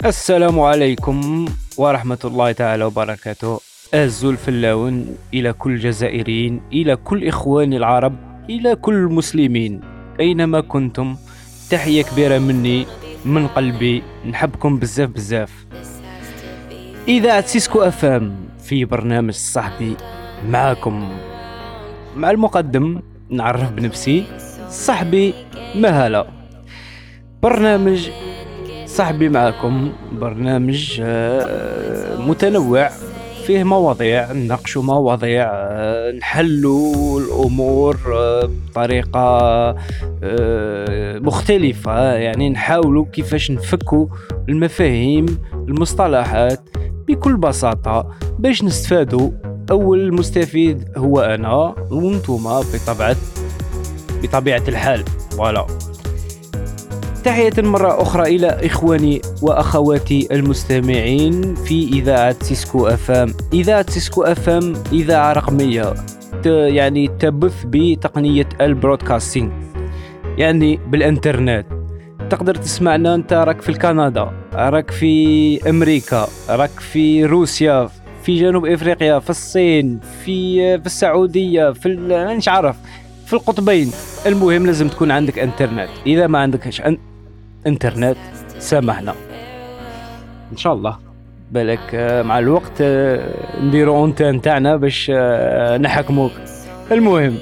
السلام عليكم ورحمة الله تعالى وبركاته. Azul fellawen إلى كل الجزائريين إلى كل إخواني العرب إلى كل المسلمين. أينما كنتم تحية كبيرة مني من قلبي نحبكم بزاف بزاف. إذاعة سيسكو FM في برنامج صاحبي معاكم. مع المقدم نعرف بنفسي صاحبي مهلا برنامج صاحبي معكم برنامج آه، متنوع فيه مواضيع نناقشوا مواضيع آه، نحلوا الأمور آه، بطريقة مختلفة. يعني نحاولوا كيفاش نفكوا المفاهيم المصطلحات بكل بساطة باش نستفادوا أول مستفيد هو أنا وأنتم بطبيعه بطبيعة الحال voilà. تحية مرة أخرى إلى إخواني وأخواتي المستمعين في إذاعة سيسكو FM. إذاعة سيسكو FM إذاعة رقمية. يعني تبث بتقنية ال broadcasting يعني بالإنترنت. تقدر تسمعنا أنت راك في كندا راك في أمريكا راك في روسيا في جنوب إفريقيا في الصين في في السعودية في مش عارف في القطبين. المهم لازم تكون عندك إنترنت. إذا ما عندكش. انترنت سامحنا. إن شاء الله. بالك آه، مع الوقت آه، نديرو اونتان تاعنا باش آه، نحكموك. المهم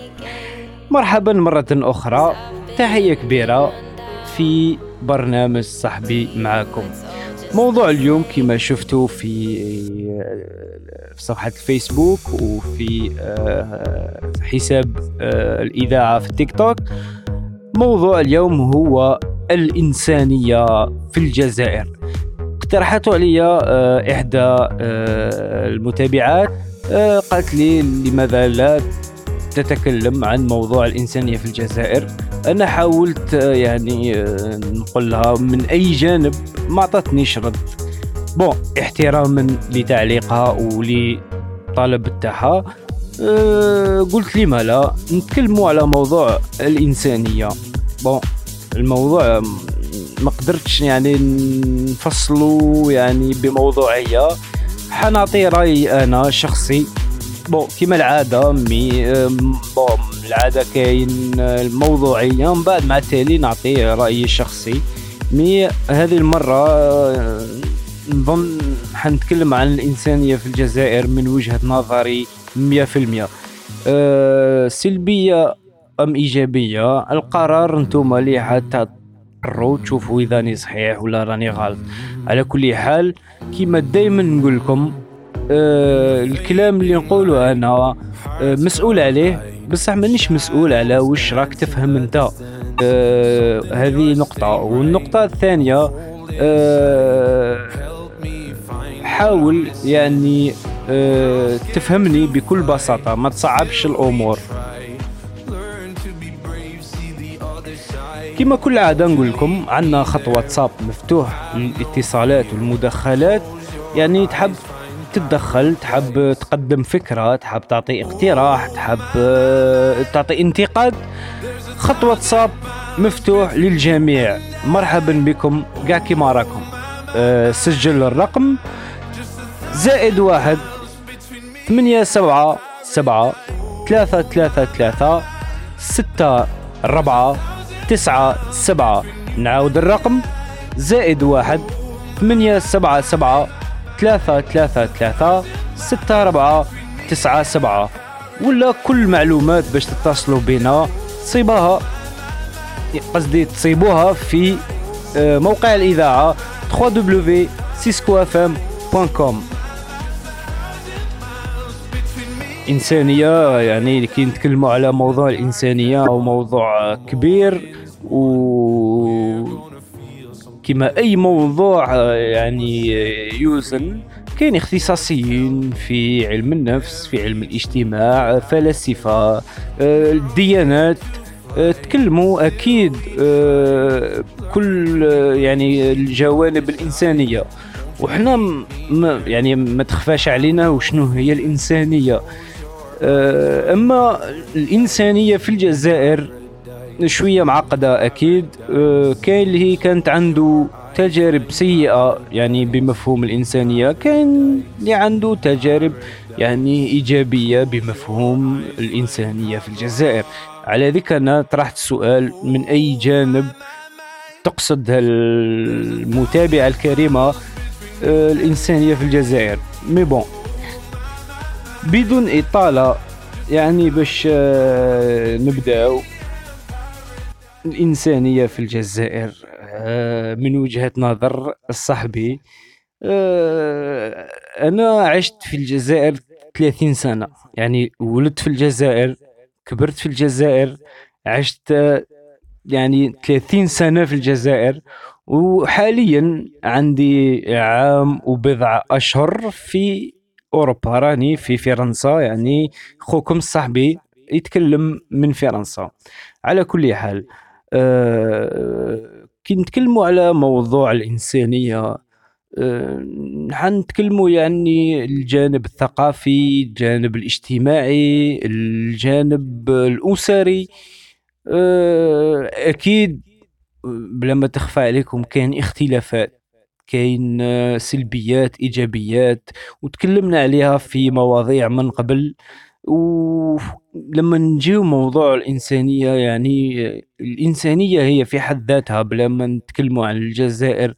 مرحبا مرة أخرى. تحية كبيرة في برنامج صاحبي معاكم موضوع اليوم كما شفتوا في في صفحة الفيسبوك وفي حساب الإذاعة في التيك توك. موضوع اليوم هو الإنسانية في الجزائر. اقترحته علي آه، إحدى آه، المتابعات. آه، قالت لي لماذا لا تتكلم عن موضوع الإنسانية في الجزائر؟ أنا حاولت يعني نقول لها من أي جانب ما عطتنيش رد bon احتراما لتعليقها ولطلب تاعها قلت لي ما لا نتكلموا على موضوع الإنسانية. bon. الموضوع ما قدرتش يعني نفصلو يعني بموضوعية. حنعطي رأيي أنا شخصي. bon كيما العادة mais بون العادة كاين الموضوعية. من بعد مع التالي نعطي رأيي الشخصي مي هذه المرة نظن حنتكلم عن الإنسانية في الجزائر من وجهة نظري 100% أه سلبية أم إيجابية؟ القرار نتوما اللي حتى تقرروا تشوفوا إذا راني صحيح ولا راني غلط. على كل حال كيما دائما نقول لكم آه الكلام اللي نقوله أنا آه مسؤول عليه. بصح مانيش مسؤول على واش راك تفهم أنت. آه هذه نقطة. والنقطة الثانية آه حاول يعني آه تفهمني بكل بساطة. ما تصعبش الأمور. كما كل عادة نقول لكم عندنا خط واتساب مفتوح للاتصالات والمداخلات. يعني تحب تتدخل تحب تقدم فكرة تحب تعطي اقتراح تحب آه، تعطي انتقاد خط واتساب مفتوح للجميع. مرحبا بكم كاع كيما راكم. أه سجل الرقم زائد واحد ثمانية سبعة سبعة ثلاثة ثلاثة ثلاثة ستة ربعة. تسعة سبعة. نعاود الرقم. زائد واحد ثمانية سبعة سبعة ثلاثة ثلاثة ثلاثة ستة أربعة تسعة سبعة. ولا كل معلومات باش تتصلوا بنا تصيبوها قصدي تصيبوها في آه، موقع الإذاعة www.ciscofm.com إنسانية يعني كي نتكلموا على موضوع الإنسانية أو موضوع كبير و كما أي موضوع يعني يوزن كاين اختصاصيين في علم النفس في علم الاجتماع فلاسفة الديانات تكلموا أكيد كل يعني الجوانب الإنسانية. وحنا يعني ما تخفاش علينا وشنو هي الإنسانية. أما الإنسانية في الجزائر شوية معقدة أكيد. آه، كاين اللي هي كانت عنده تجارب سيئة يعني بمفهوم الإنسانية كاين اللي عنده تجارب يعني إيجابية بمفهوم الإنسانية في الجزائر. على ذلك أنا طرحت السؤال من أي جانب تقصد المتابعه الكريمة آه، الإنسانية في الجزائر. مي بون بدون إطالة يعني باش آه، نبداو الإنسانية في الجزائر آه، من وجهة نظر صاحبي آه، أنا عشت في الجزائر 30 سنة يعني ولدت في الجزائر كبرت في الجزائر عشت يعني 30 سنة في الجزائر وحاليا عندي عام وبضع أشهر في أوروبا راني في فرنسا يعني خوكم صاحبي يتكلم من فرنسا. على كل حال كي نتكلموا على موضوع الإنسانية آه حنتكلموا يعني الجانب الثقافي الجانب الاجتماعي الجانب الأسري. آه أكيد بلا ما تخفى عليكم كاين اختلافات كاين سلبيات إيجابيات وتكلمنا عليها في مواضيع من قبل. ولما نجيو موضوع الإنسانية يعني الإنسانية هي في حد ذاتها بلا ما نتكلموا عن الجزائر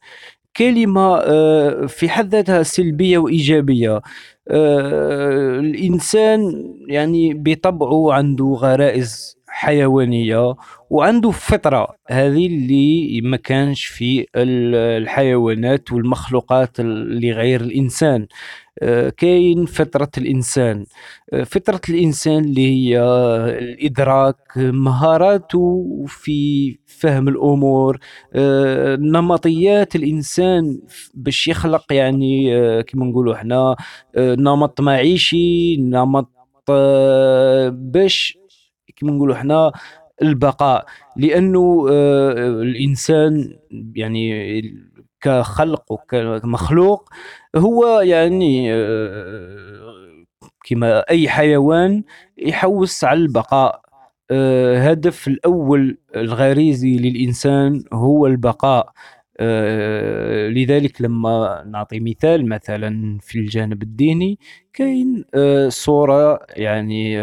كلمة آه، في حد ذاتها سلبية وإيجابية. آه، الإنسان يعني بطبعه عنده غرائز حيوانية وعنده فطرة هذه اللي ما كانش في الحيوانات والمخلوقات اللي غير الإنسان. آه، كاين فطرة الإنسان. آه، فطرة الإنسان اللي هي الإدراك مهاراته في فهم الأمور. آه، نمطيات الإنسان باش يخلق يعني كما نقولوا إحنا نمط معيشي نمط باش كما نقولوا إحنا البقاء. لأنه الإنسان يعني كخلق وكمخلوق هو يعني آه، كما أي حيوان يحوس على البقاء. آه، الأول الغريزي للإنسان هو البقاء. آه، لذلك لما نعطي مثال مثلا في الجانب الديني كاين صورة يعني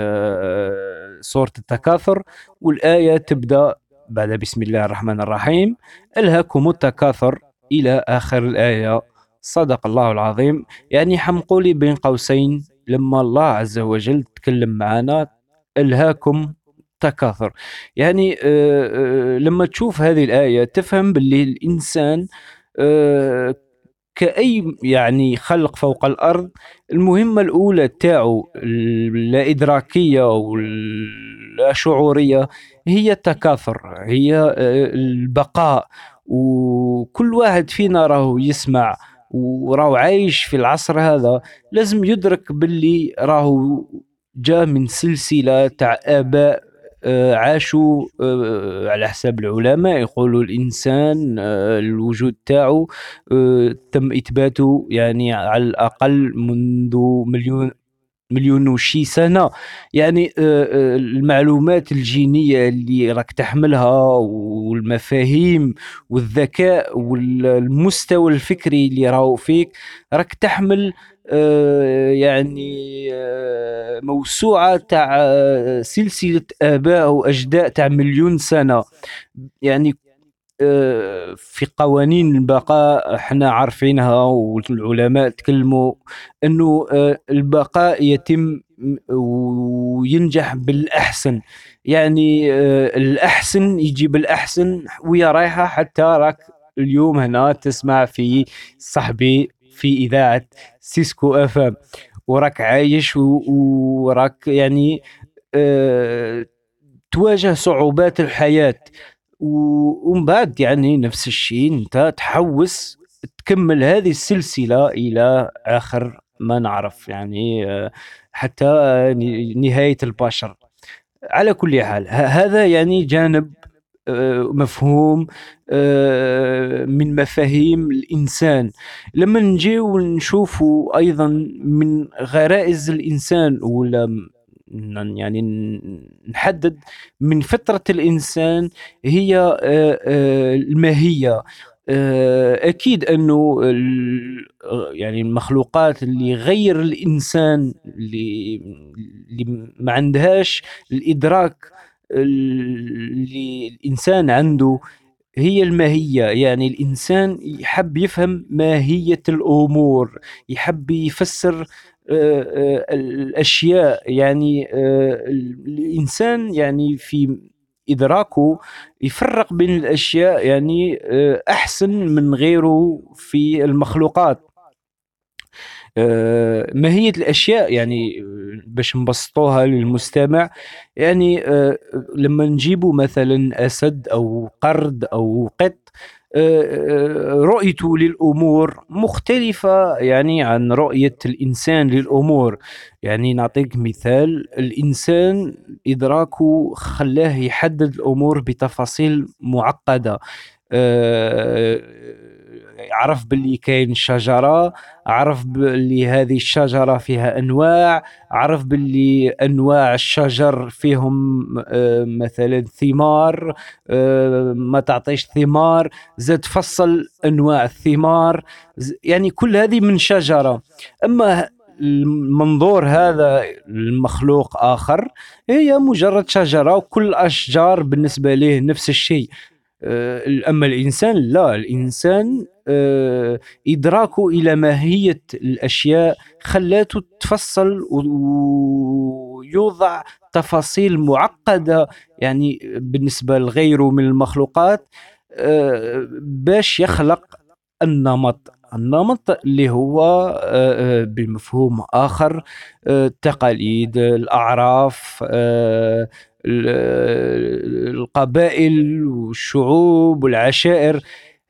صورة التكاثر والآية تبدأ بعد بسم الله الرحمن الرحيم ألهاكم التكاثر إلى آخر الآية. صدق الله العظيم. يعني حمقولي بين قوسين لما الله عز وجل تكلم معنا ألهاكم تكاثر يعني آه، آه، لما تشوف هذه الآية تفهم باللي الإنسان آه، كأي يعني خلق فوق الأرض المهمة الأولى تاعو لا إدراكية أو لا شعورية هي التكاثر هي البقاء. وكل واحد فينا راهو يسمع وراهو عايش في العصر هذا لازم يدرك باللي راهو جاء من سلسلة تاع آباء آه، عاشوا آه، على حساب العلماء. يقولوا الإنسان آه، الوجود تاعو تم إثباته يعني على الأقل منذ مليون مليون وشي سنة. يعني آه، آه، المعلومات الجينية اللي راك تحملها والمفاهيم والذكاء والمستوى الفكري اللي راهو فيك راك تحمل آه، يعني موسوعة تاع سلسلة آباء واجداء تاع مليون سنة. يعني في قوانين البقاء إحنا عارفينها والعلماء تكلموا إنه آه، البقاء يتم وينجح بالأحسن. يعني آه، الأحسن يجيب الاحسن ويا رايحة حتى راك اليوم هنا تسمع في صاحبي في إذاعة سيسكو FM وراك عايش وراك يعني أه تواجه صعوبات الحياة. ومن بعد يعني نفس الشيء أنت تحوس تكمل هذه السلسلة إلى آخر ما نعرف يعني آه، حتى نهاية البشر. على كل حال هذا يعني جانب مفهوم آه، من مفاهيم الإنسان. لما نجي ونشوفوا أيضا من غرائز الإنسان ولا يعني نحدد من فطرة الإنسان هي آه، آه، الماهية. آه، أكيد أنه يعني المخلوقات اللي غير الإنسان اللي اللي ما عندهاش الإدراك اللي الإنسان عنده هي الماهية. يعني الإنسان يحب يفهم ماهية الأمور يحب يفسر آه، آه، الأشياء. يعني آه، الإنسان يعني في إدراكه يفرق بين الأشياء يعني أحسن من غيره في المخلوقات. ماهية الأشياء يعني آه، باش نبسطوها للمستمع. يعني آه، لما نجيبوا مثلا أسد أو قرد أو قط رؤيته للأمور مختلفة يعني عن رؤية الإنسان للأمور. يعني نعطيك مثال الإنسان إدراكه خلاه يحدد الأمور بتفاصيل معقدة. عرف باللي كاين شجرة عرف باللي هذه الشجرة فيها أنواع عرف باللي أنواع الشجر فيهم آه، مثلا ثمار آه، ما تعطيش ثمار زاد فصل أنواع الثمار يعني كل هذه من شجرة. أما المنظور هذا المخلوق آخر هي مجرد شجرة وكل الاشجار بالنسبة له نفس الشيء. أما الإنسان لا الإنسان آه، إدراكه إلى ماهية الأشياء خلاته تفصل ويوضع تفاصيل معقدة يعني بالنسبة لغيره من المخلوقات آه، باش يخلق النمط. النمط اللي هو بمفهوم آخر التقاليد الأعراف القبائل والشعوب والعشائر.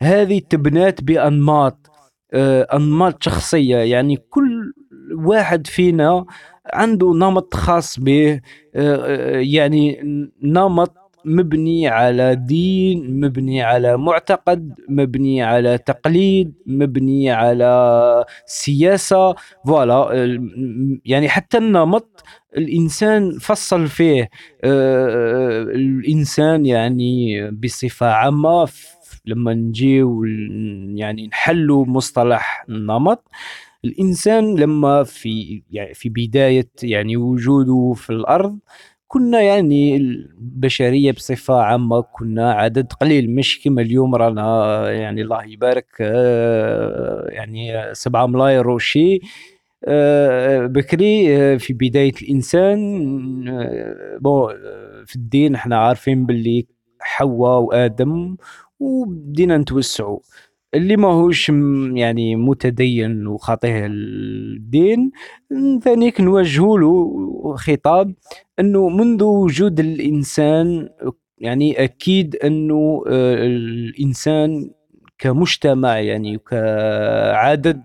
هذه تبنات بأنماط آه، أنماط شخصية. يعني كل واحد فينا عنده نمط خاص به آه، آه، يعني نمط مبني على دين مبني على معتقد مبني على تقليد مبني على سياسة. فوالا يعني حتى النمط الإنسان فصل فيه آه، الإنسان يعني بصفة عامة لما نجيو يعني نحلوا مصطلح النمط الإنسان لما في يعني في بداية يعني وجوده في الأرض كنا يعني البشرية بصفة عامة كنا عدد قليل. مش كما اليوم رانا يعني الله يبارك آه، يعني سبعة ملاير وشي آه، بكري آه، في بداية الإنسان بون في الدين إحنا عارفين باللي حواء وآدم وبدينا نتوسعوا اللي ماهوش يعني متدين وخاطيه الدين ثانيك نوجه له خطاب إنه منذ وجود الإنسان يعني أكيد إنه آه، الإنسان كمجتمع يعني كعدد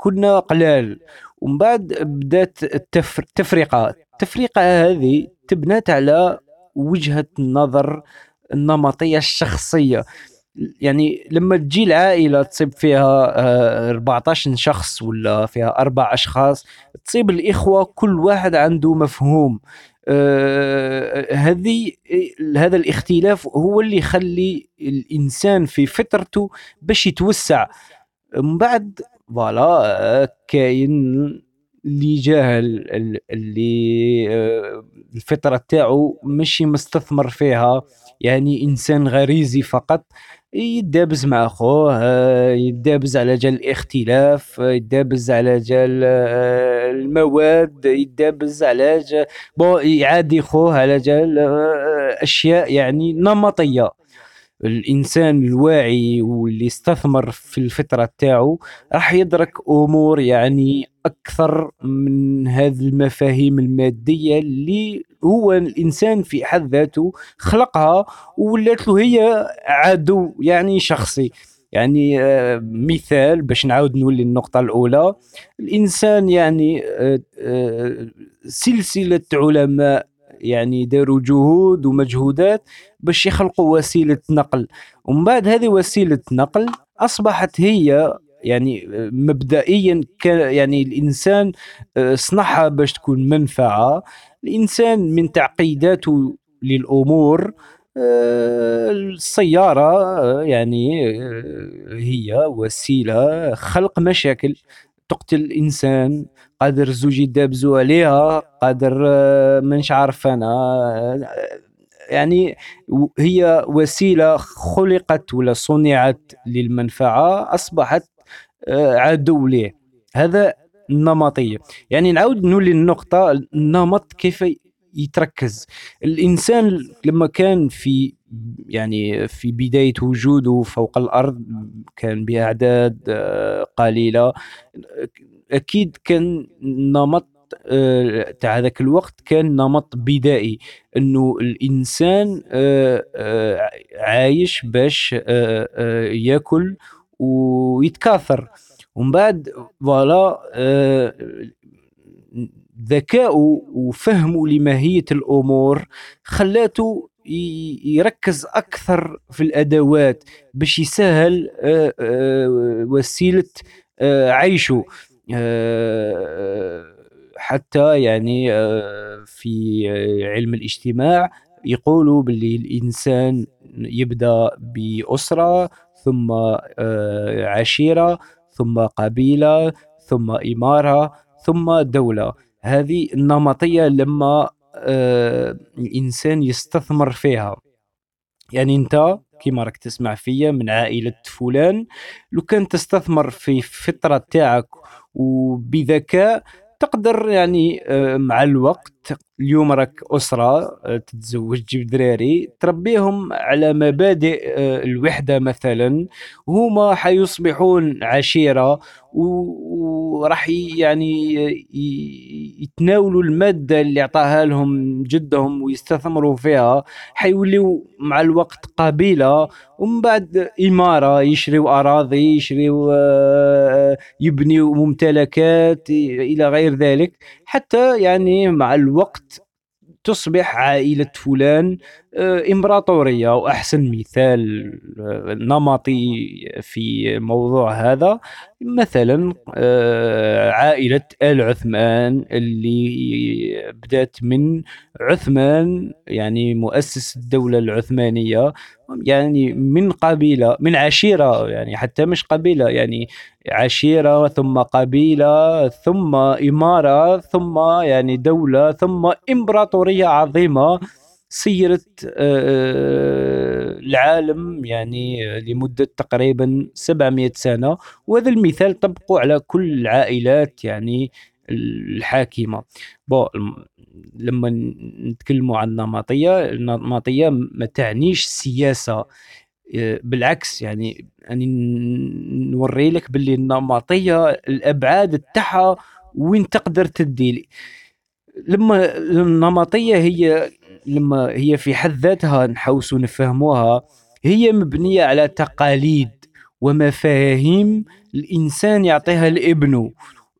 كنا قلال. ومن بعد بدات التفرقه التفرقه هذه تبنات على وجهة النظر النمطية الشخصية. يعني لما تجي العائلة تصيب فيها 14 آه، شخص ولا فيها أربع أشخاص تصيب الإخوة كل واحد عنده مفهوم. آه هذه هذا الاختلاف هو اللي يخلي الإنسان في فطرته باش يتوسع. من بعد voilà آه، كاين اللي جاهل اللي آه، الفطرة تاعو ماشي مستثمر فيها. يعني إنسان غريزي فقط. يدابز مع خوه آه، يدابز على جال الاختلاف يدابز على جال آه، المواد يدابز على جال bon يعادي خوه على جال آه، أشياء يعني نمطية. الإنسان الواعي واللي استثمر في الفطره تاعو راح يدرك أمور يعني أكثر من هذه المفاهيم المادية اللي هو الإنسان في حد ذاته خلقها ولات له هي عدو يعني شخصي. يعني آه، مثال باش نعاود نولي النقطة الأولى. الإنسان يعني آه، آه، سلسلة علماء يعني داروا جهود ومجهودات باش يخلقوا وسيلة نقل. ومن بعد هذه وسيلة نقل أصبحت هي يعني مبدئيا كان يعني الإنسان آه، صنعها باش تكون منفعة. الإنسان من تعقيداته للأمور آه، السيارة آه، يعني هي وسيلة خلق مشاكل. تقتل الإنسان قادر الزوج يدابزوا عليها قادر منش عارف أنا يعني هي وسيلة خلقت ولا صنعت للمنفعة أصبحت آه، عدو ليه. هذا النمطيه يعني نعاود نولي النقطة النمط كيف يتركز. الإنسان لما كان في يعني في بداية وجوده فوق الأرض كان باعداد آه، قليلة. أكيد كان نمط آه، تاع هذاك الوقت كان نمط بدائي إنه الإنسان آه، آه، عايش باش يأكل ويتكاثر. ومن بعد فوالا ذكاؤه وفهمه لماهية الأمور خلاته يركز أكثر في الأدوات باش يسهل وسيلة عيشه. حتى يعني آه، في علم الاجتماع يقولوا باللي الإنسان يبدأ بأسرة ثم آه، عشيرة ثم قبيلة ثم إمارة ثم دولة. هذه النمطية لما آه، الإنسان يستثمر فيها. يعني أنت كيما راك تسمع فيا من عائلة فلان لو كان تستثمر في الفطرة تاعك وبذكاء تقدر يعني آه، مع الوقت اليوم راك أسرة آه، تتزوج تجيب دراري تربيهم على مبادئ آه، الوحدة مثلا. هما حيصبحون عشيرة وراح يعني يتناولوا المادة اللي اعطاها لهم جدهم ويستثمروا فيها. حيوليو مع الوقت قبيلة ومن بعد إمارة يشريوا أراضي يشريوا يبنيوا ممتلكات إلى غير ذلك. حتى يعني مع الوقت تصبح عائلة فلان آه، إمبراطورية وأحسن مثال آه، نمطي في موضوع هذا. مثلا آه، عائلة آل عثمان اللي بدأت من عثمان يعني مؤسس الدولة العثمانية يعني من قبيلة من عشيرة يعني حتى مش قبيلة يعني عشيرة ثم قبيلة ثم إمارة ثم يعني دولة ثم إمبراطورية عظيمة. سيرت آه، العالم يعني لمدة تقريبا 700 سنة. وهذا المثال طبقوا على كل العائلات يعني الحاكمة. لما نتكلموا عن النمطية النمطية ما تعنيش السياسة. آه، بالعكس يعني يعني نوري لك باللي النمطية الأبعاد تاعها وين تقدر تدي. لما النمطية هي لما هي في حد ذاتها نحوسوا نفهموها هي مبنية على تقاليد ومفاهيم الإنسان يعطيها لابنه.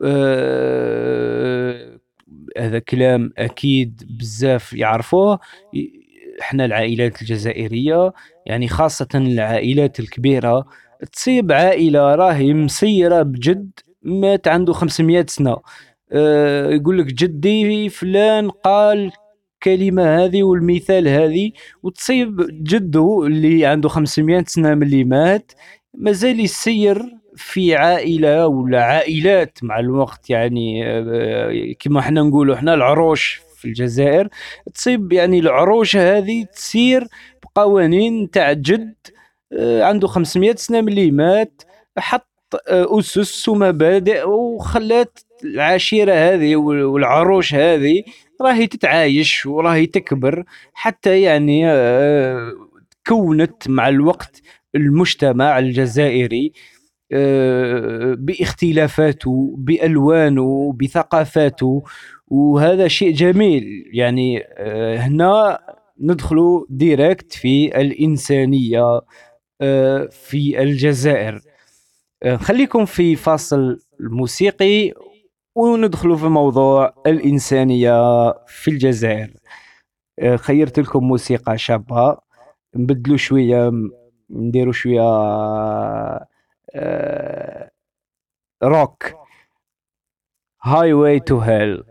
آه هذا كلام أكيد بزاف يعرفوه. إحنا العائلات الجزائرية يعني خاصة العائلات الكبيرة تصيب عائلة راهي مسيرة بجد مات عنده 500 سنة. أه يقول لك جدي فلان قال الكلمة هذه والمثال هذه وتصيب جده اللي عنده 500 سنة من اللي مات مازال يسير في عائلة ولا عائلات مع الوقت يعني آه، كما إحنا نقولوا إحنا العروش في الجزائر. تصيب يعني العروش هذه تسير بقوانين تاع جد آه، عنده 500 سنة من اللي مات حط آه، أسس ومبادئ وخلات العشيرة هذه والعروش هذه راهي تتعايش وراهي تكبر حتى يعني آه، كونت مع الوقت المجتمع الجزائري آه، باختلافاته بألوانه بثقافاته وهذا شيء جميل. يعني آه، هنا ندخل direct في الإنسانية في الجزائر. خليكم في فاصل الموسيقي وندخلوا في موضوع الإنسانية في الجزائر. آه، خيرت لكم موسيقى شابة نبدلوا شوية نديروا شوية rock Highway to Hell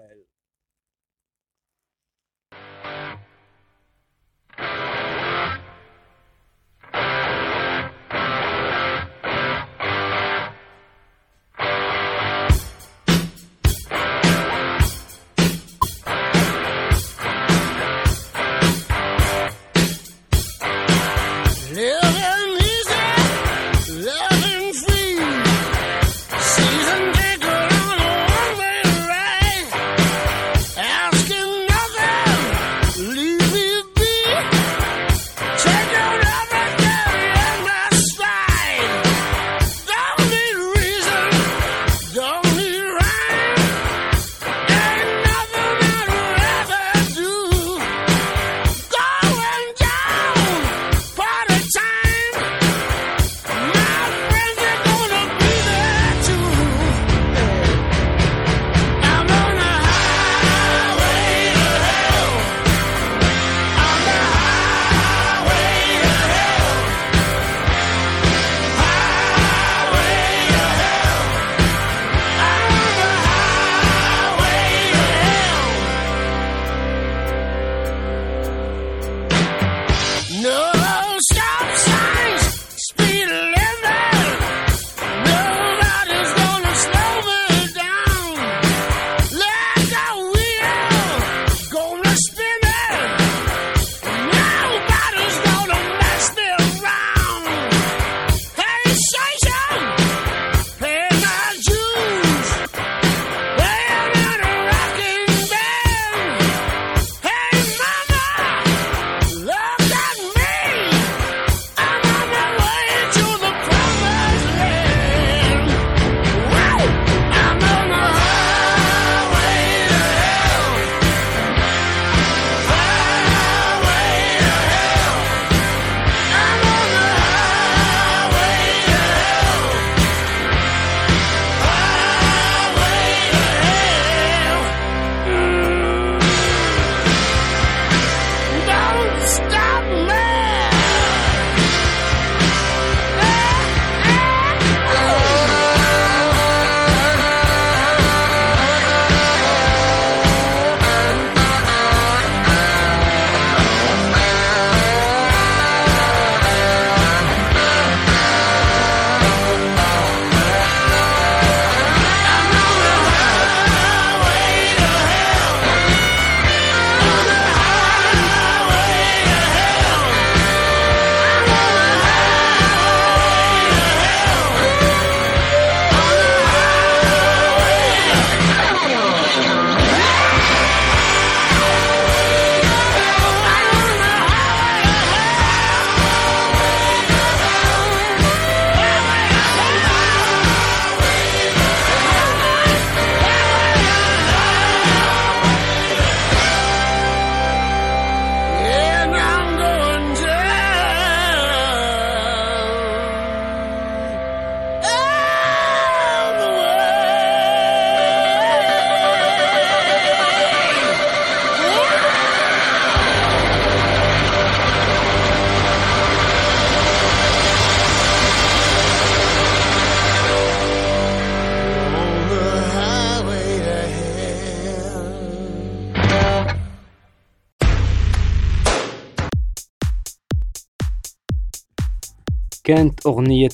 كانت أغنية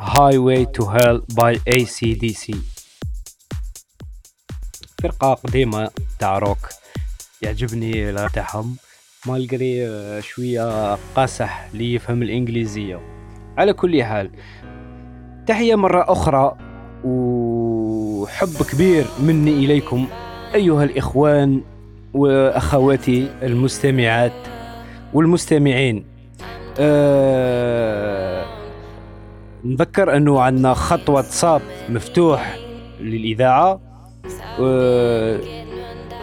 Highway to Hell by ACDC فرقة قديمة تاع روك. يعجبني تاعهم مالقري آه، شوية قاسح لي يفهم الإنجليزية. على كل حال تحية مرة أخرى وحب كبير مني إليكم أيها الإخوان وأخواتي المستمعات والمستمعين. أه نذكر أنه عندنا خط واتساب مفتوح للإذاعة أه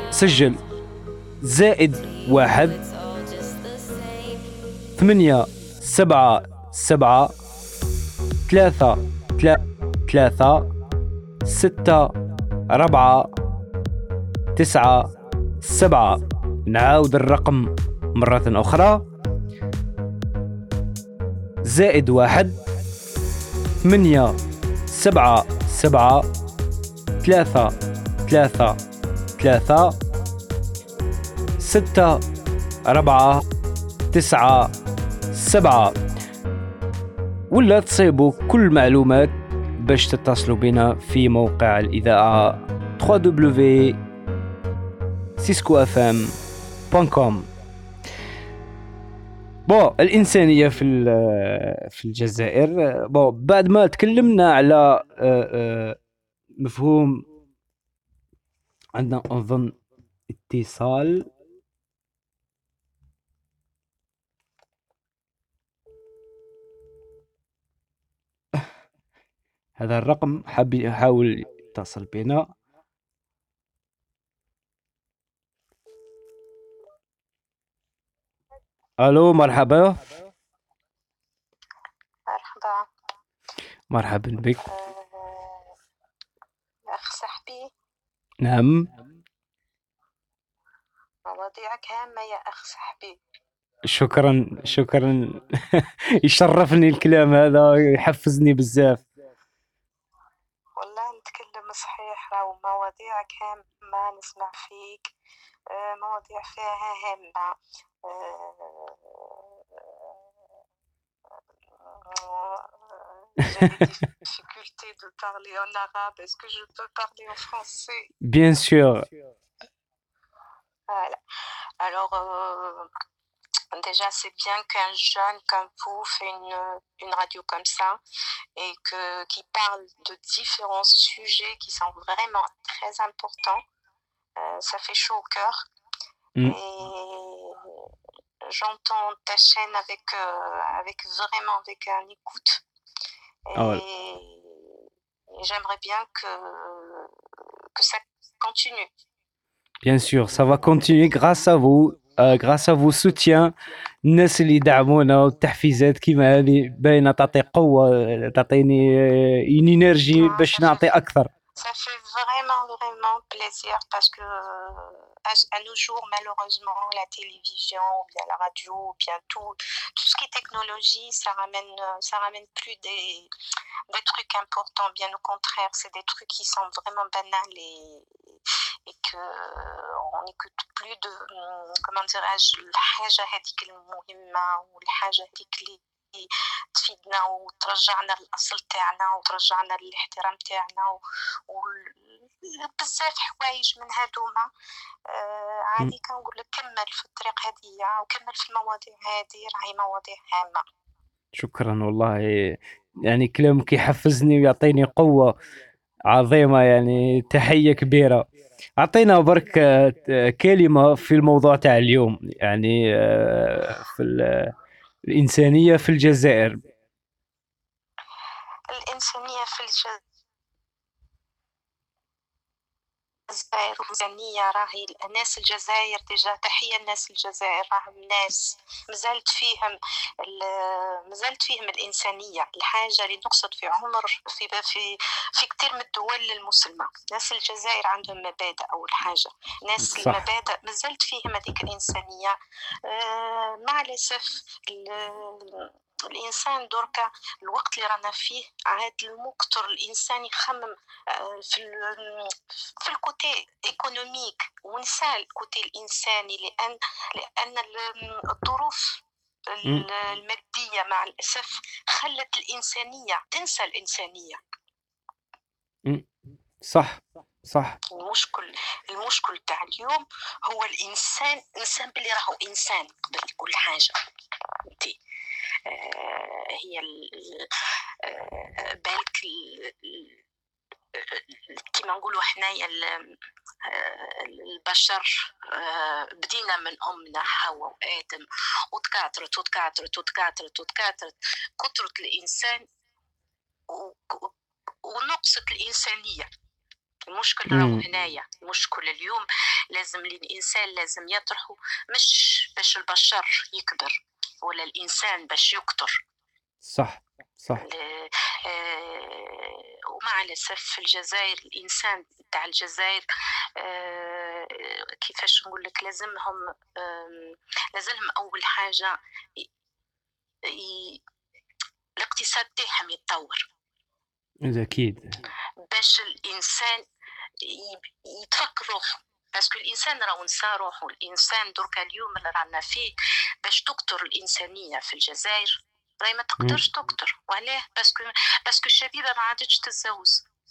سجل زائد واحد ثمانية سبعة سبعة ثلاثة ثلاثة ستة أربعة تسعة سبعة. نعاود الرقم مرة أخرى. زائد واحد ثمانية سبعة سبعة ثلاثة ثلاثة ثلاثة ستة أربعة تسعة سبعة ولا تصيبوا كل معلومات باش تتصلوا بنا في موقع الإذاعة www.ciscofm.com بون الإنسانية في في الجزائر بون بعد ما تكلمنا على آه، آه، مفهوم عندنا أظن اتصال. هذا الرقم حاب يحاول يتصل بنا. ألو مرحبا. مرحبا. مرحبا بك. آه، أخ صاحبي. نعم. مواضيعك هامة يا أخ صاحبي. شكرا شكرا. يشرفني الكلام هذا يحفزني بزاف. والله نتكلم صحيح راهو مواضيعك هامة نسمع فيك. آه، مواضيع فيها هامة. J'ai des difficultés de parler en arabe. Est-ce que je peux parler en français? Bien sûr. Voilà. Alors, euh, déjà, c'est bien qu'un jeune comme vous fait une, une radio comme ça et que, qui parle de différents sujets qui sont vraiment très importants. Euh, ça fait chaud au cœur. Mm. Et j'entends ta chaîne avec, euh, avec vraiment avec un écoute. Et, Ah ouais. et j'aimerais bien que, que ça continue. Bien sûr ça va continuer grâce à vous آه، grâce à vos soutiens الناس اللي يدعمونا والتحفيزات كيما هذه باينه تعطي قوه تعطيني آه، انرجي باش نعطي اكثر Ça fait vraiment, vraiment plaisir parce que à, à nos jours, malheureusement, la télévision ou bien la radio ou bien tout, tout ce qui est technologie, ça ramène, ça ramène plus des, des trucs importants. Bien au contraire, c'est des trucs qui sont vraiment banals et, et que on n'écoute plus de, comment dirais-je, الحاجة هذيك المهمة والحاجة هذيك اللي تفيدنا وترجعنا للاصل تاعنا وترجعنا للاحترام تاعنا وبزاف حوايج من هذوما آه عادي كنقول لك كمل في الطريق هذه وكمل في المواضيع هذه راهي مواضيع هامة. شكرا والله. يعني كلامك يحفزني ويعطيني قوة عظيمة يعني تحية كبيرة. أعطينا برك آه، كلمة في الموضوع تاع اليوم يعني آه، في ال- الإنسانية في الجزائر. الإنسانية في الجزائر. الإنسانية راهي الناس الجزائر ديجا تحية الناس الجزائر راهم ناس مازالت فيهم ال- مازالت فيهم الإنسانية. الحاجة اللي نقصد في عمر في في في كثير من الدول المسلمة ناس الجزائر عندهم مبادئ أول حاجة. ناس صح. المبادئ مازالت فيهم هذيك الإنسانية. آه، مع الأسف ال- الإنسان دركا الوقت اللي رانا فيه عاد أكثر الإنسان يخمم آه، في في ال côté économique ونسى ال côté الإنساني لأن لأن ال- الظروف ال- المادية مع الأسف خلت الإنسانية تنسى الإنسانية. صح صح. المشكل المشكل تاع اليوم هو الإنسان إنسان باللي راهو إنسان قبل كل حاجة. هي ال- آه بالك ال- ال- كيما نقولوا حنايا آه، البشر آه، بدينا من أمنا حواء وآدم وتكاثرت وتكاثرت وتكاثرت وتكاثرت. كثرت الإنسان ونقصت الإنسانية. المشكل راهو. هنايا المشكل اليوم لازم الإنسان لازم يطرحه مش باش البشر يكبر ولا الإنسان باش يكتر. صح صح. آه، ومع الأسف في الجزائر الإنسان تاع الجزائر آه، كيفاش نقول لك لازمهم لازمهم أول حاجة الاقتصاد تاعهم يتطور. أكيد. باش الإنسان يتفكر روحه. parce que الإنسان راهو نسى روحه الإنسان دركا اليوم اللي رانا فيه باش تقتل الإنسانية في الجزائر راهي ما تقدرش تقتل وعلاه parce que parce que الشبيبة ما عادتش تتزوج.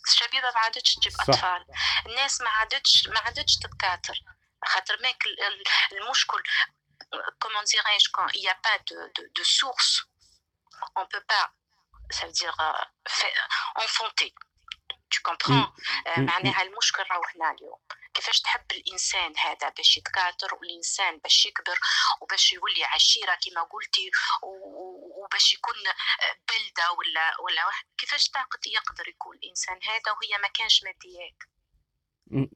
الشبيبة ما عادتش تجيب أطفال. الناس ما عادتش ما عادتش تتكاثر. خاطر ماك المشكل comment dirais-je quand il n'y a pas de, de, de source. On peut pas ça veut dire euh, faire, enfanter. Tu comprends. معناها المشكل راهو هنا اليوم. كيفاش تحب الإنسان هذا باش يتكاثر والإنسان باش يكبر وباش يولي عشيرة كما قلتي وباش يكون بلدة ولا ولا واحد. كيفاش طاقة يقدر يكون الإنسان هذا وهي ما كانش ماديات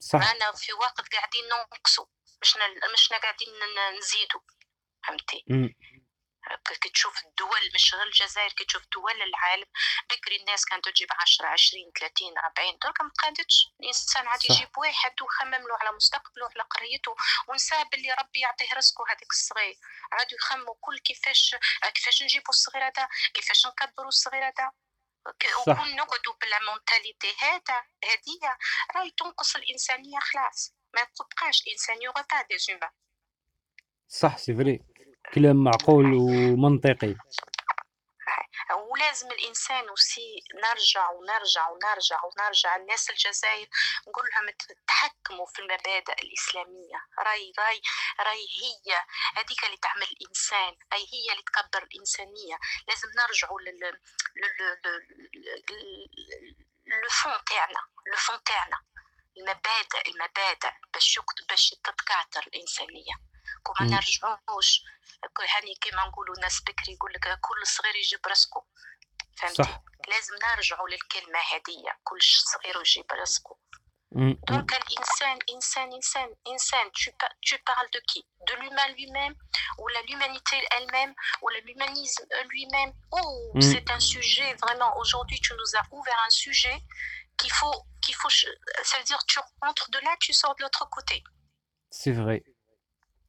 صح. أنا في وقت قاعدين ننقصوا. مش مش قاعدين نزيدوا. فهمتي؟ كي تشوف الدول مش غير الجزائر كي تشوف دول العالم بكري الناس كانت تجيب 10 20 30 40 درك ما قادتش. الإنسان عاد يجيب واحد ويخمم له على مستقبله على قريته ونسى باللي ربي يعطيه رزقه هذاك الصغير. عادوا يخمموا كل كيفاش كيفاش نجيبوا الصغير هذا كيفاش نكبروا الصغير هذا. وكون نقعدوا بلا mentalité هذا هذه راهي تنقص الإنسانية خلاص. ما تبقاش الانسان با دي صح c'est vrai. كلام معقول ومنطقي. ولازم الإنسان aussi نرجع ونرجع ونرجع ونرجع. الناس الجزائر نقول لهم تحكموا في المبادئ الإسلامية. راي راي راي هي هذيك اللي تعمل الإنسان. راي هي اللي تكبر الإنسانية. لازم نرجعوا لل فون تاعنا. لو تاعنا. المبادئ المبادئ باش باش تتكاثر الإنسانية. كما نرجعوش هاني كيما نقولوا ناس بكري يقول لك كل صغير يجيب رزقه فهمتي صح. لازم نرجعوا للكلمه هذه كل صغير يجيب رزقه دونك الانسان انسان انسان انسان tu parles de qui de l'humain lui-même ou la l'humanité elle-même ou l'humanisme lui-même ou c'est un sujet vraiment aujourd'hui tu nous as ouvert un sujet qu'il faut qu'il faut ça veut dire tu rentres de là tu sors de l'autre côté c'est vrai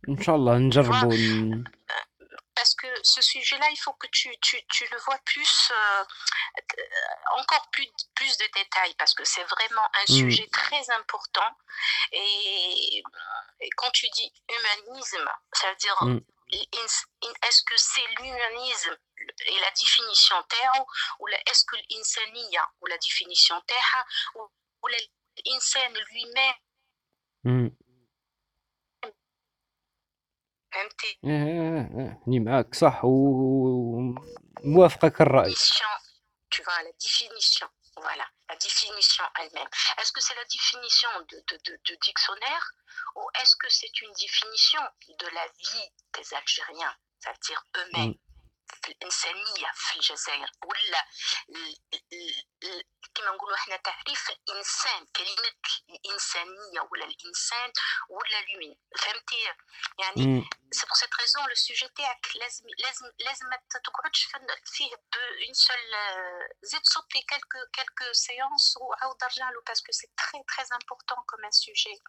ان شاء الله نجربوا parce que ce sujet-là, il faut que tu, tu, tu le vois plus, euh, encore plus, plus de détails, parce que c'est vraiment un mmh. sujet très important. Et, et, quand tu dis humanisme, ça veut dire, mmh. est-ce que c'est l'humanisme et la définition terre, ou est-ce que l'insania, ou la définition terre, ou, ou l'insan lui-même mmh. فهمتي؟ ايه معاك صح وموافقك الرأي tu vois, la définition, voilà, la définition elle-même. Est-ce que c'est la définition de, de, de, de dictionnaire ou est-ce que c'est une définition de la vie des Algériens, c'est-à-dire eux-mêmes في الإنسانية في الجزائر. ولا كما نقولوا إحنا تعريف الإنسان كلمة الإنسانية ولا الإنسان ولا l'humain فهمتي؟ يعني c'est pour cette raison le sujet تاعك لازم لازم لازم ما تقعدش فيه une seule زيد sauter quelques quelques séances وعاود ارجع له parce que c'est très très important comme un sujet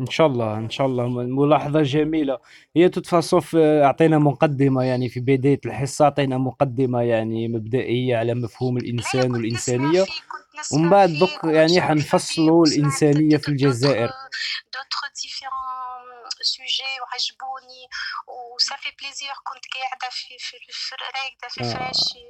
إن شاء الله إن شاء الله ملاحظة جميلة. de toute façon أعطينا مقدمة يعني في بداية الحصة أعطينا مقدمة يعني مبدئية على مفهوم الإنسان والإنسانية. ومن بعد دوك يعني حنفصلوا الإنسانية في الجزائر. sujet وعجبوني و ça fait plaisir كنت قاعدة في في, راقده في فراشي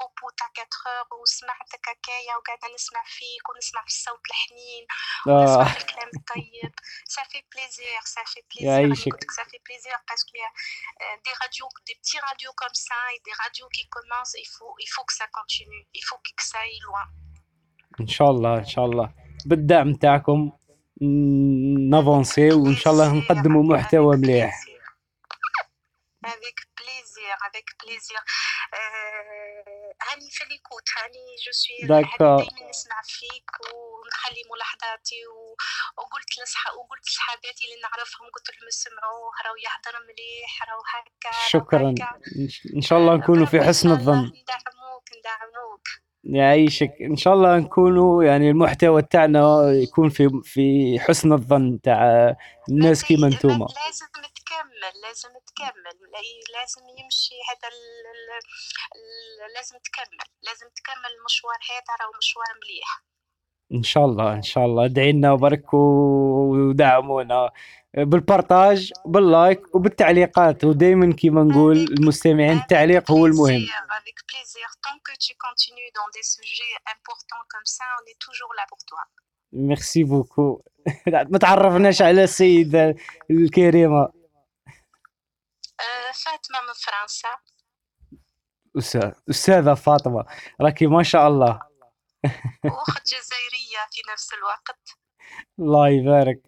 repos تاع 4 وسمعتك هكايا وقاعدة نسمع فيك ونسمع في الصوت الحنين ونسمع في الكلام الطيب. ça fait plaisir ça fait plaisir يعيشك ça fait plaisir parce que des radios des petites radios comme ça des radios qui commencent continue. Il faut que ça aille loin. إن شاء الله إن شاء الله. بالدعم تاعكم. نافونسي وإن شاء الله نقدموا محتوى مليح. Avec plaisir avec plaisir. هاني في ليكوت هاني جو سوي دايما نسمع فيك ونخلي ملاحظاتي وقلت لصح وقلت لصحاباتي اللي نعرفهم قلت لهم اسمعوا راهو يحضر مليح راهو هكا شكرا. إن شاء الله نكونوا في حسن الظن. ندعموك ندعموك. يعيشك. إن شاء الله نكونوا يعني المحتوى تاعنا يكون في في حسن الظن تاع الناس كيما نتوما. لازم تكمل لازم تكمل لازم يمشي هذا لازم تكمل لازم تكمل المشوار هذا راهو مشوار مليح. إن شاء الله إن شاء الله. ادعي لنا برك ودعمونا. بال partage بال like وبالتعليقات. ودائما كيما نقول المستمعين التعليق هو المهم. avec plaisir. Tant que tu continues dans des sujets importants comme ça on est toujours là pour toi. ميرسي بوكو ما تعرفناش على السيده الكريمة. فاطمه من فرنسا أستاذة فاطمة. راكي ما شاء الله. واخت جزائرية في نفس الوقت. الله يبارك.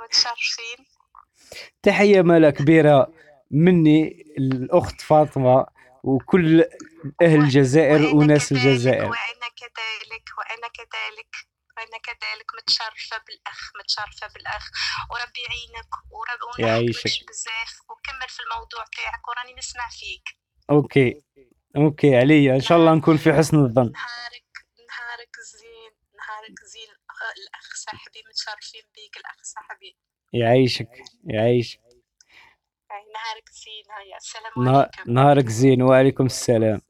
متشرفين. تحية مالا كبيرة مني الأخت فاطمة وكل أهل الجزائر وناس الجزائر. وأنا كذلك وأنا كذلك وأنا كذلك متشرفة بالأخ متشرفة بالأخ. وربي يعينك وربي يعيشك. بزاف وكمل في الموضوع تاعك وراني نسمع فيك. OK. OK عليا إن شاء الله نكون في حسن الظن. نهارك نهارك زين. نهارك زين. الأخ صاحبي متشرفين بيك الأخ صاحبي. يعيشك يعيشك. نهارك زين. هيا السلام عليكم. نهارك زين وعليكم السلام.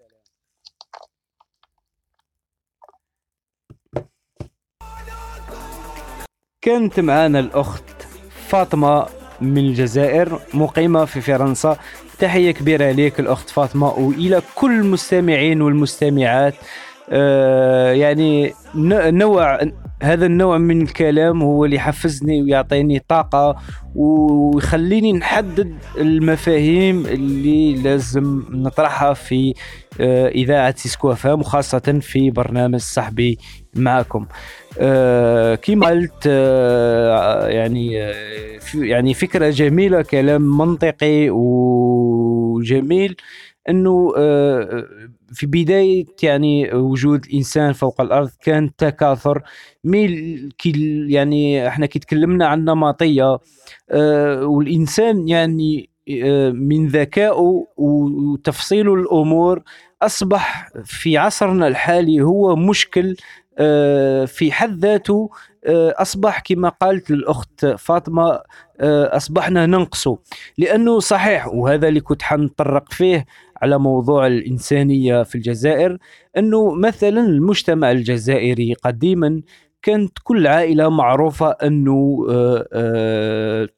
كانت معنا الأخت فاطمة من الجزائر مقيمة في فرنسا. تحية كبيرة ليك الأخت فاطمة وإلى كل المستمعين والمستمعات. آه يعني نوع هذا النوع من الكلام هو اللي يحفزني ويعطيني طاقة ويخليني نحدد المفاهيم اللي لازم نطرحها في آه، إذاعة سيسكو FM وخاصة في برنامج صاحبي معكم آه كما قلت آه يعني يعني فكرة جميلة كلام منطقي وجميل إنه آه في بداية يعني وجود الإنسان فوق الأرض كان تكاثر. ميل يعني إحنا كي تكلمنا عن نمطية آه والإنسان يعني آه من ذكائه وتفصيل الأمور أصبح في عصرنا الحالي هو مشكل آه في حد ذاته آه، أصبح كما قالت الأخت فاطمة آه، أصبحنا ننقصه. لأنه صحيح وهذا اللي كنت حنطرق فيه على موضوع الإنسانية في الجزائر أنه مثلا المجتمع الجزائري قديما كانت كل عائلة معروفة أنه آه، آه،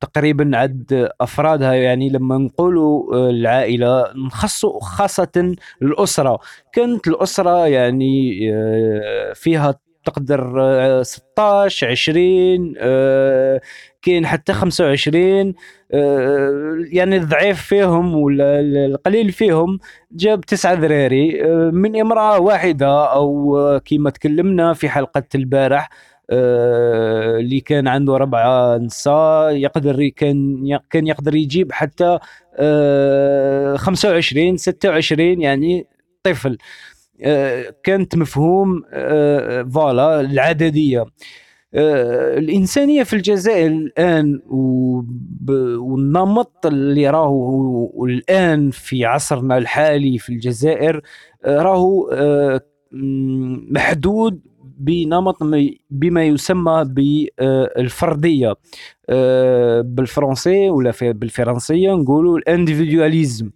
تقريبا عد أفرادها يعني لما نقولوا آه، العائلة نخصوا خاصة الأسرة. كانت الأسرة يعني فيها تقدر 16 20 كاين حتى 25 آه، يعني الضعيف فيهم ولا القليل فيهم جاب تسعة ذراري آه، من امرأة واحدة أو كما تكلمنا في حلقة البارح. آه، اللي كان عنده ربعة نساء يقدر كان كان يقدر يجيب حتى 25 26 يعني طفل. كانت مفهوم فوالا العددية. آه، الإنسانية في الجزائر الآن والنمط اللي راهو الآن في عصرنا الحالي في الجزائر آه، راهو آه، محدود بنمط بما يسمى بالفردية. بالفرنسي ولا بالفرنسية نقولوا الانديفيدواليزم.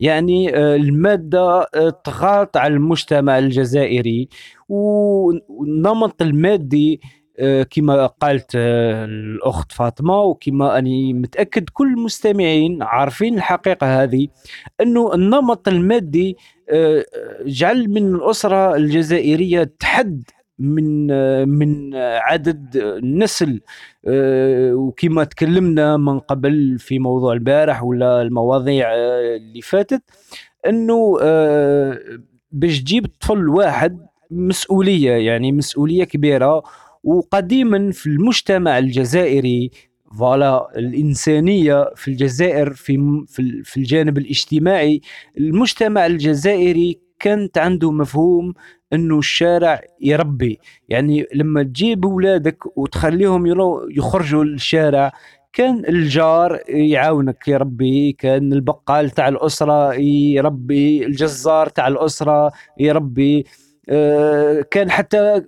يعني المادة طغات على المجتمع الجزائري. والنمط المادي آه، كما قالت آه، الأخت فاطمة وكما أني متأكد كل المستمعين عارفين الحقيقة هذه أنه النمط المادي آه، جعل من الأسرة الجزائرية تحد من من عدد النسل. وكما تكلمنا من قبل في موضوع البارح ولا المواضيع اللي فاتت إنه باش تجيب طفل واحد مسؤولية يعني مسؤولية كبيرة وقديما في المجتمع الجزائري فوالا الإنسانية في الجزائر في في الجانب الاجتماعي المجتمع الجزائري كانت عنده مفهوم إنه الشارع يربي. يعني لما تجيب أولادك وتخليهم يخرجوا للشارع كان الجار يعاونك يربي. كان البقال تاع الأسرة يربي. الجزار تاع الأسرة يربي. كان حتى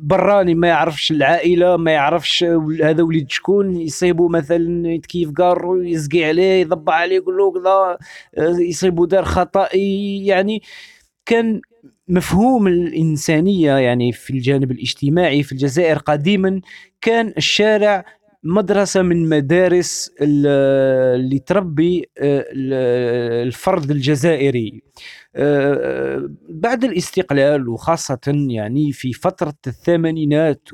براني ما يعرفش العائلة ما يعرفش هذا وليد شكون يصيبوا مثلا يتكيف قار يزقي عليه يضبع عليه يقول له كذا آه، يصيبوا دار خطأ يعني كان مفهوم الإنسانية يعني في الجانب الاجتماعي في الجزائر قديما كان الشارع مدرسة من مدارس اللي تربي آه، الفرد الجزائري. آه، بعد الاستقلال وخاصة يعني في فترة الثمانينات